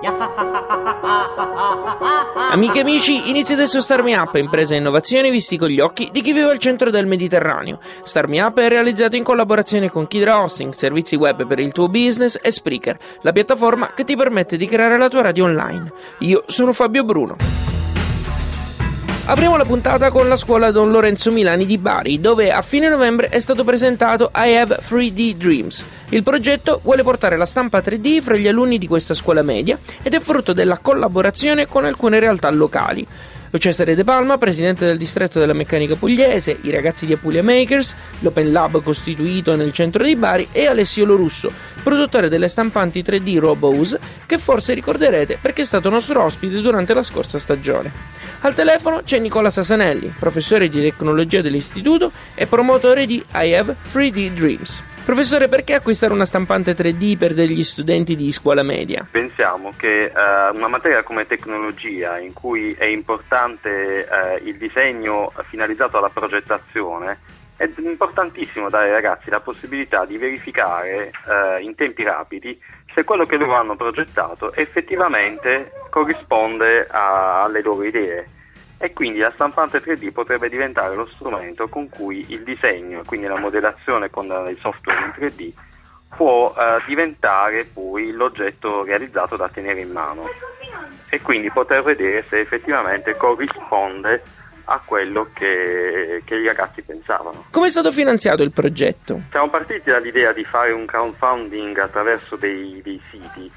Amiche e amici, inizia adesso Star Me Up, impresa e innovazione visti con gli occhi di chi vive al centro del Mediterraneo. Star Me Up è realizzato in collaborazione con Kidra Hosting, servizi web per il tuo business e Spreaker, la piattaforma che ti permette di creare la tua radio online. Io sono Fabio Bruno. Apriamo la puntata con la scuola Don Lorenzo Milani di Bari, dove a fine novembre è stato presentato I Have 3D Dreams. Il progetto vuole portare la stampa 3D fra gli alunni di questa scuola media ed è frutto della collaborazione con alcune realtà locali. Cesare De Palma, presidente del distretto della meccanica pugliese, i ragazzi di Apulia Makers, l'Open Lab costituito nel centro di Bari e Alessio Lorusso, produttore delle stampanti 3D Robose, che forse ricorderete perché è stato nostro ospite durante la scorsa stagione. Al telefono c'è Nicola Sasanelli, professore di tecnologia dell'istituto e promotore di I Have 3D Dreams. Professore, perché acquistare una stampante 3D per degli studenti di scuola media? Pensiamo che eh, una materia come tecnologia, in cui è importante eh, il disegno finalizzato alla progettazione, è importantissimo dare ai ragazzi la possibilità di verificare eh, in tempi rapidi se quello che loro hanno progettato effettivamente corrisponde a- alle loro idee e quindi la stampante 3D potrebbe diventare lo strumento con cui il disegno, quindi la modellazione con il software in 3D, può eh, diventare poi l'oggetto realizzato da tenere in mano e quindi poter vedere se effettivamente corrisponde a quello che, che i ragazzi pensavano. Come è stato finanziato il progetto? Siamo partiti dall'idea di fare un crowdfunding attraverso dei, dei siti,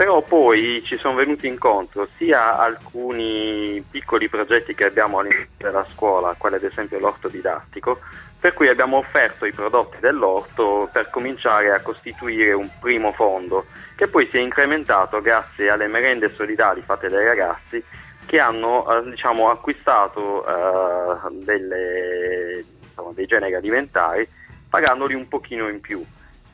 però poi ci sono venuti incontro sia alcuni piccoli progetti che abbiamo all'interno della scuola, quale ad esempio l'orto didattico, per cui abbiamo offerto i prodotti dell'orto per cominciare a costituire un primo fondo, che poi si è incrementato grazie alle merende solidali fatte dai ragazzi che hanno eh, diciamo, acquistato eh, delle, diciamo, dei generi alimentari pagandoli un pochino in più.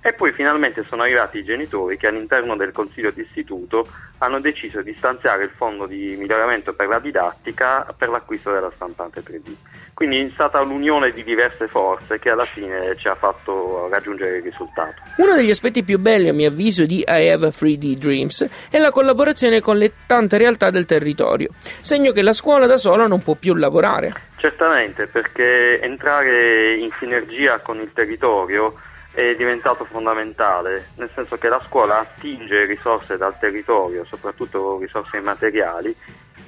E poi finalmente sono arrivati i genitori che all'interno del consiglio d'istituto hanno deciso di stanziare il fondo di miglioramento per la didattica per l'acquisto della stampante 3D. Quindi è stata l'unione di diverse forze che alla fine ci ha fatto raggiungere il risultato. Uno degli aspetti più belli, a mio avviso, di I Have 3D Dreams è la collaborazione con le tante realtà del territorio, segno che la scuola da sola non può più lavorare. Certamente, perché entrare in sinergia con il territorio è diventato fondamentale, nel senso che la scuola attinge risorse dal territorio, soprattutto risorse materiali,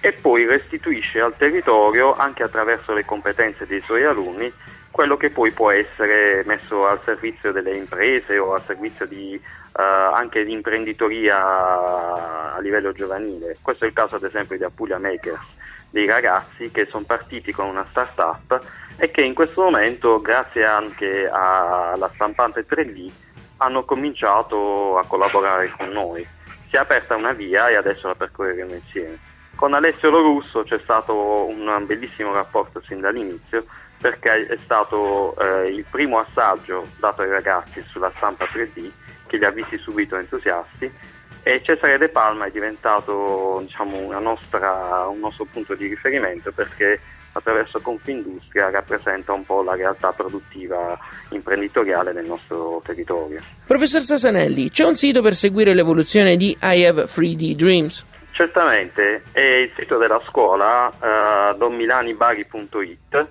e poi restituisce al territorio, anche attraverso le competenze dei suoi alunni, quello che poi può essere messo al servizio delle imprese o al servizio di, eh, anche di imprenditoria a livello giovanile. Questo è il caso ad esempio di Apulia Makers, dei ragazzi che sono partiti con una start-up e che in questo momento, grazie anche alla stampante 3D, hanno cominciato a collaborare con noi. Si è aperta una via e adesso la percorreremo insieme. Con Alessio Lorusso c'è stato un bellissimo rapporto sin dall'inizio perché è stato eh, il primo assaggio dato ai ragazzi sulla stampa 3D che li ha visti subito entusiasti e Cesare De Palma è diventato diciamo, nostra, un nostro punto di riferimento perché attraverso Confindustria rappresenta un po' la realtà produttiva imprenditoriale del nostro territorio. Professor Sasanelli, c'è un sito per seguire l'evoluzione di I Have 3D Dreams? Certamente, è il sito della scuola eh, donmilanibari.it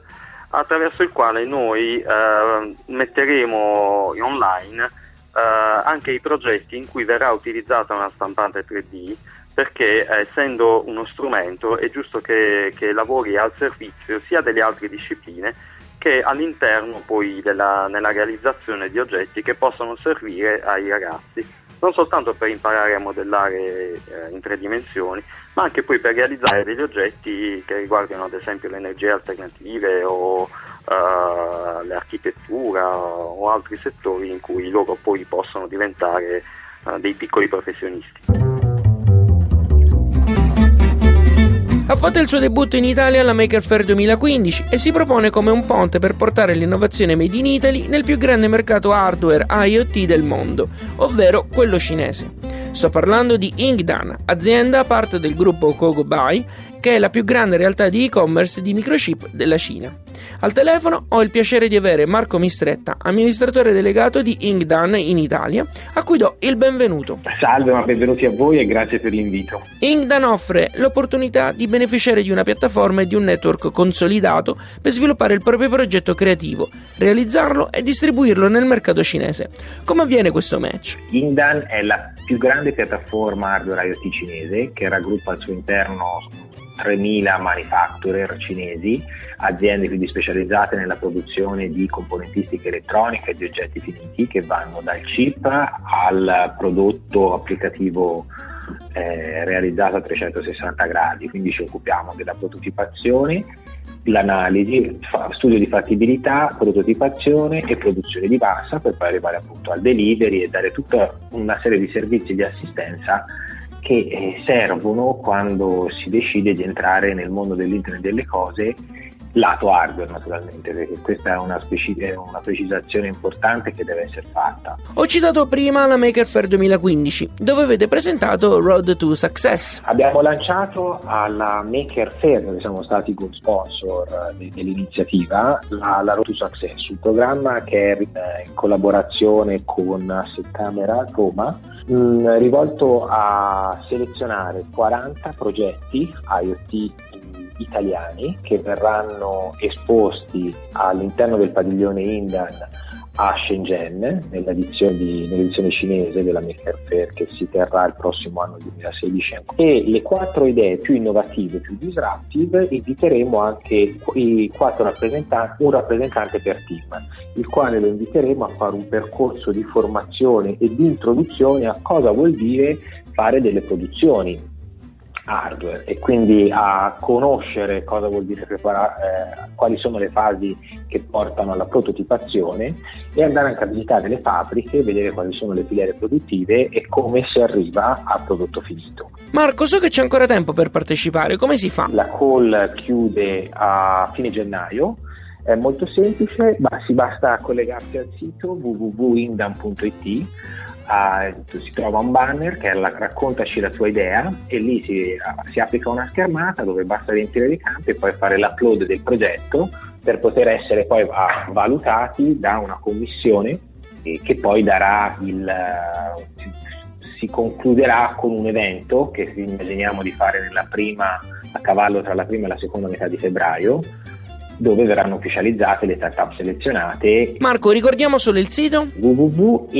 attraverso il quale noi eh, metteremo online anche i progetti in cui verrà utilizzata una stampante 3D perché eh, essendo uno strumento è giusto che, che, lavori al servizio sia delle altre discipline che all'interno poi della, nella realizzazione di oggetti che possono servire ai ragazzi. Non soltanto per imparare a modellare eh, in tre dimensioni, ma anche poi per realizzare degli oggetti che riguardano ad esempio le energie alternative o eh, l'architettura o altri settori in cui loro poi possono diventare eh, dei piccoli professionisti. Ha fatto il suo debutto in Italia alla Maker Fair 2015 e si propone come un ponte per portare l'innovazione made in Italy nel più grande mercato hardware IoT del mondo, ovvero quello cinese. Sto parlando di Ingdan, azienda parte del gruppo Kogobai, che è la più grande realtà di e-commerce di microchip della Cina. Al telefono ho il piacere di avere Marco Mistretta, amministratore delegato di Ingdan in Italia, a cui do il benvenuto. Salve, ma benvenuti a voi e grazie per l'invito. Ingdan offre l'opportunità di beneficiare di una piattaforma e di un network consolidato per sviluppare il proprio progetto creativo, realizzarlo e distribuirlo nel mercato cinese. Come avviene questo match? Ingdan è la più grande piattaforma hardware IoT cinese che raggruppa al suo interno 3.000 manufacturer cinesi, aziende quindi specializzate nella produzione di componentistica elettronica e di oggetti finiti che vanno dal chip al prodotto applicativo eh, realizzato a 360 gradi, quindi ci occupiamo della prototipazione, l'analisi, studio di fattibilità, prototipazione e produzione di massa per poi arrivare appunto al delivery e dare tutta una serie di servizi di assistenza che eh, servono quando si decide di entrare nel mondo dell'internet delle cose lato hardware naturalmente, perché questa è una, speci- è una, precisazione importante che deve essere fatta. Ho citato prima la Maker Fair 2015, dove avete presentato Road to Success. Abbiamo lanciato alla Maker Fair, dove siamo stati co-sponsor eh, dell'iniziativa, la, la, Road to Success, un programma che è in collaborazione con Asset Camera Roma, mh, mm, rivolto a selezionare 40 progetti IoT italiani che verranno esposti all'interno del padiglione Indan a Shenzhen nell'edizione, di, nell'edizione, cinese della Maker Fair che si terrà il prossimo anno 2016 e le quattro idee più innovative, più disruptive inviteremo anche i quattro rappresentanti, un rappresentante per team il quale lo inviteremo a fare un percorso di formazione e di introduzione a cosa vuol dire fare delle produzioni hardware e quindi a conoscere cosa vuol dire preparare, eh, quali sono le fasi che portano alla prototipazione e andare anche a visitare le fabbriche, vedere quali sono le filiere produttive e come si arriva al prodotto finito. Marco, so che c'è ancora tempo per partecipare, come si fa? La call chiude a fine gennaio. È molto semplice, ma si basta collegarsi al sito www.indam.it uh, si trova un banner che è la, raccontaci la tua idea e lì si, si, applica una schermata dove basta riempire dei campi e poi fare l'upload del progetto per poter essere poi uh, valutati da una commissione che poi darà il, si concluderà con un evento che immaginiamo di fare prima, a cavallo tra la prima e la seconda metà di febbraio dove verranno ufficializzate le startup selezionate. Marco, ricordiamo solo il sito www.ingdan.it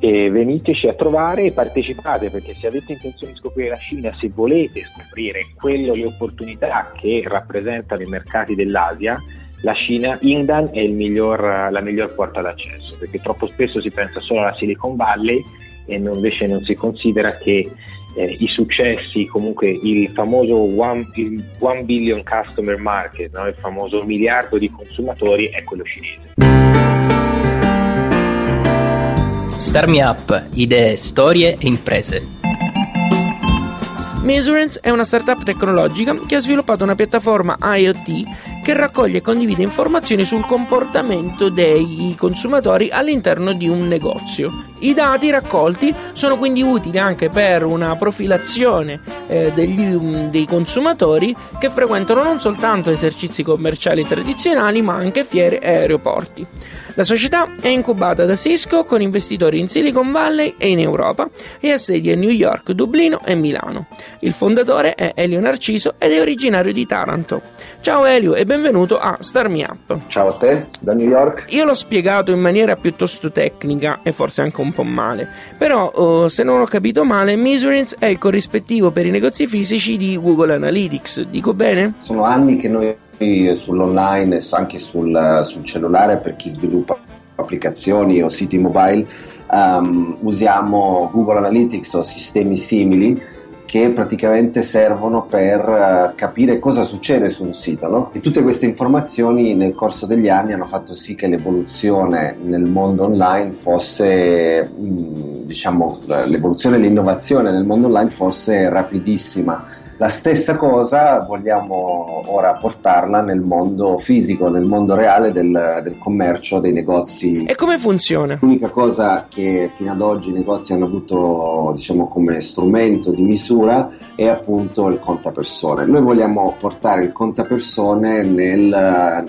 e veniteci a trovare e partecipate perché se avete intenzione di scoprire la Cina, se volete scoprire quello, le opportunità che rappresentano i mercati dell'Asia, la Cina, Ingdan è miglior, la miglior porta d'accesso perché troppo spesso si pensa solo alla Silicon Valley e invece non si considera che eh, i successi, comunque il famoso one, il one billion customer market, no? il famoso miliardo di consumatori è quello cinese. Star Me Up, idee, storie e imprese. Mesurance è una startup tecnologica che ha sviluppato una piattaforma IoT che raccoglie e condivide informazioni sul comportamento dei consumatori all'interno di un negozio. I dati raccolti sono quindi utili anche per una profilazione eh, degli, um, dei consumatori che frequentano non soltanto esercizi commerciali tradizionali ma anche fiere e aeroporti. La società è incubata da Cisco con investitori in Silicon Valley e in Europa e ha sedi a New York, Dublino e Milano. Il fondatore è Elio Narciso ed è originario di Taranto. Ciao Elio e benvenuto a Star Me Up. Ciao a te, da New York. Io l'ho spiegato in maniera piuttosto tecnica e forse anche un po' male, però oh, se non ho capito male, Measurance è il corrispettivo per i negozi fisici di Google Analytics, dico bene? Sono anni che noi sull'online e anche sul, sul, cellulare per chi sviluppa applicazioni o siti mobile um, usiamo Google Analytics o sistemi simili che praticamente servono per uh, capire cosa succede su un sito. No? E tutte queste informazioni nel corso degli anni hanno fatto sì che l'evoluzione nel mondo online fosse, mh, diciamo, l'evoluzione e l'innovazione nel mondo online fosse rapidissima la stessa cosa vogliamo ora portarla nel mondo fisico, nel mondo reale del, del commercio, dei negozi. E come funziona? L'unica cosa che fino ad oggi i negozi hanno avuto diciamo, come strumento di misura è appunto il contapersone. Noi vogliamo portare il contapersone nel,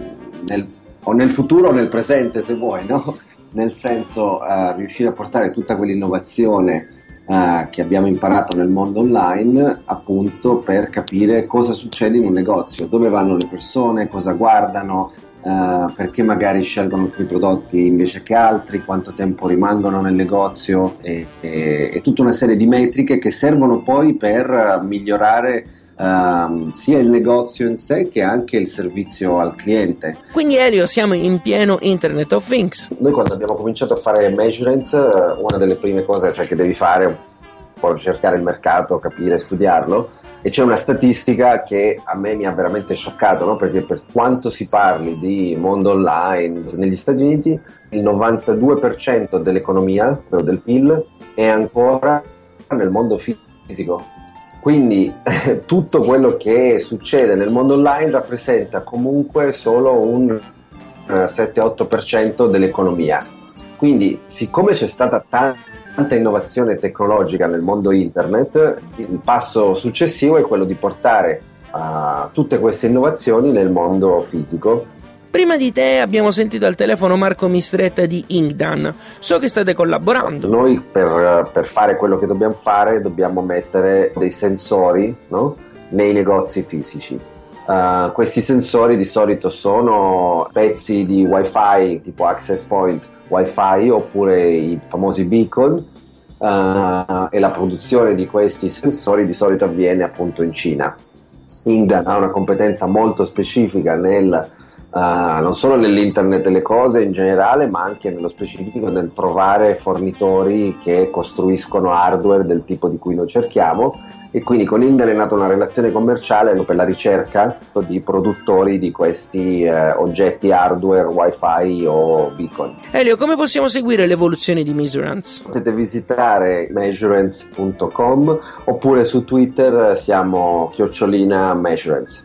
nel, o nel futuro o nel presente se vuoi, no? nel senso uh, riuscire a portare tutta quell'innovazione eh, che abbiamo imparato nel mondo online appunto per capire cosa succede in un negozio, dove vanno le persone, cosa guardano, uh, perché magari scelgono alcuni prodotti invece che altri, quanto tempo rimangono nel negozio e, e, e tutta una serie di metriche che servono poi per migliorare Uh, sia il negozio in sé che anche il servizio al cliente. Quindi Elio siamo in pieno Internet of Things. Noi quando abbiamo cominciato a fare measurements, eh, una delle prime cose cioè, che devi fare è un po' cercare il mercato, capire, studiarlo. E c'è una statistica che a me mi ha veramente scioccato, no? perché per quanto si parli di mondo online negli Stati Uniti, il 92% dell'economia, del PIL, è ancora nel mondo fisico quindi tutto quello che succede nel mondo online rappresenta comunque solo un 7-8% eh, dell'economia. Quindi, siccome c'è stata tanta innovazione tecnologica nel mondo internet, il passo successivo è quello di portare uh, tutte queste innovazioni nel mondo fisico Prima di te abbiamo sentito al telefono Marco Mistretta di Inkdan. So che state collaborando. Noi per, per fare quello che dobbiamo fare dobbiamo mettere dei sensori no? nei negozi fisici. Uh, questi sensori di solito sono pezzi di wifi tipo access point wifi oppure i famosi beacon uh, e la produzione di questi sensori di solito avviene appunto in Cina. Ingdan ha una competenza molto specifica nel Uh, non solo nell'internet delle cose in generale, ma anche nello specifico nel trovare fornitori che costruiscono hardware del tipo di cui noi cerchiamo e quindi con Intel è nata una relazione commerciale per la ricerca di produttori di questi eh, oggetti hardware, wifi o beacon. Elio, come possiamo seguire l'evoluzione di Measurance? Potete visitare measurance.com oppure su Twitter siamo chiocciolina measurance.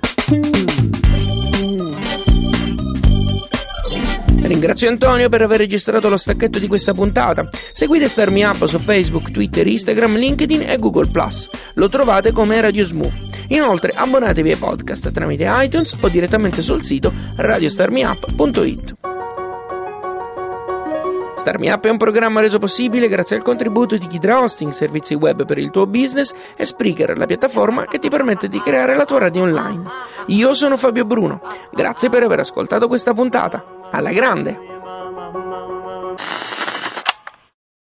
Ringrazio Antonio per aver registrato lo stacchetto di questa puntata. Seguite Starmi Up su Facebook, Twitter, Instagram, LinkedIn e Google Lo trovate come Radio Smoo. Inoltre abbonatevi ai podcast tramite iTunes o direttamente sul sito radiostarmiup.it. Starmi Up è un programma reso possibile grazie al contributo di Kidra Hosting, servizi web per il tuo business e Spreaker, la piattaforma che ti permette di creare la tua radio online. Io sono Fabio Bruno, grazie per aver ascoltato questa puntata. Alla grande!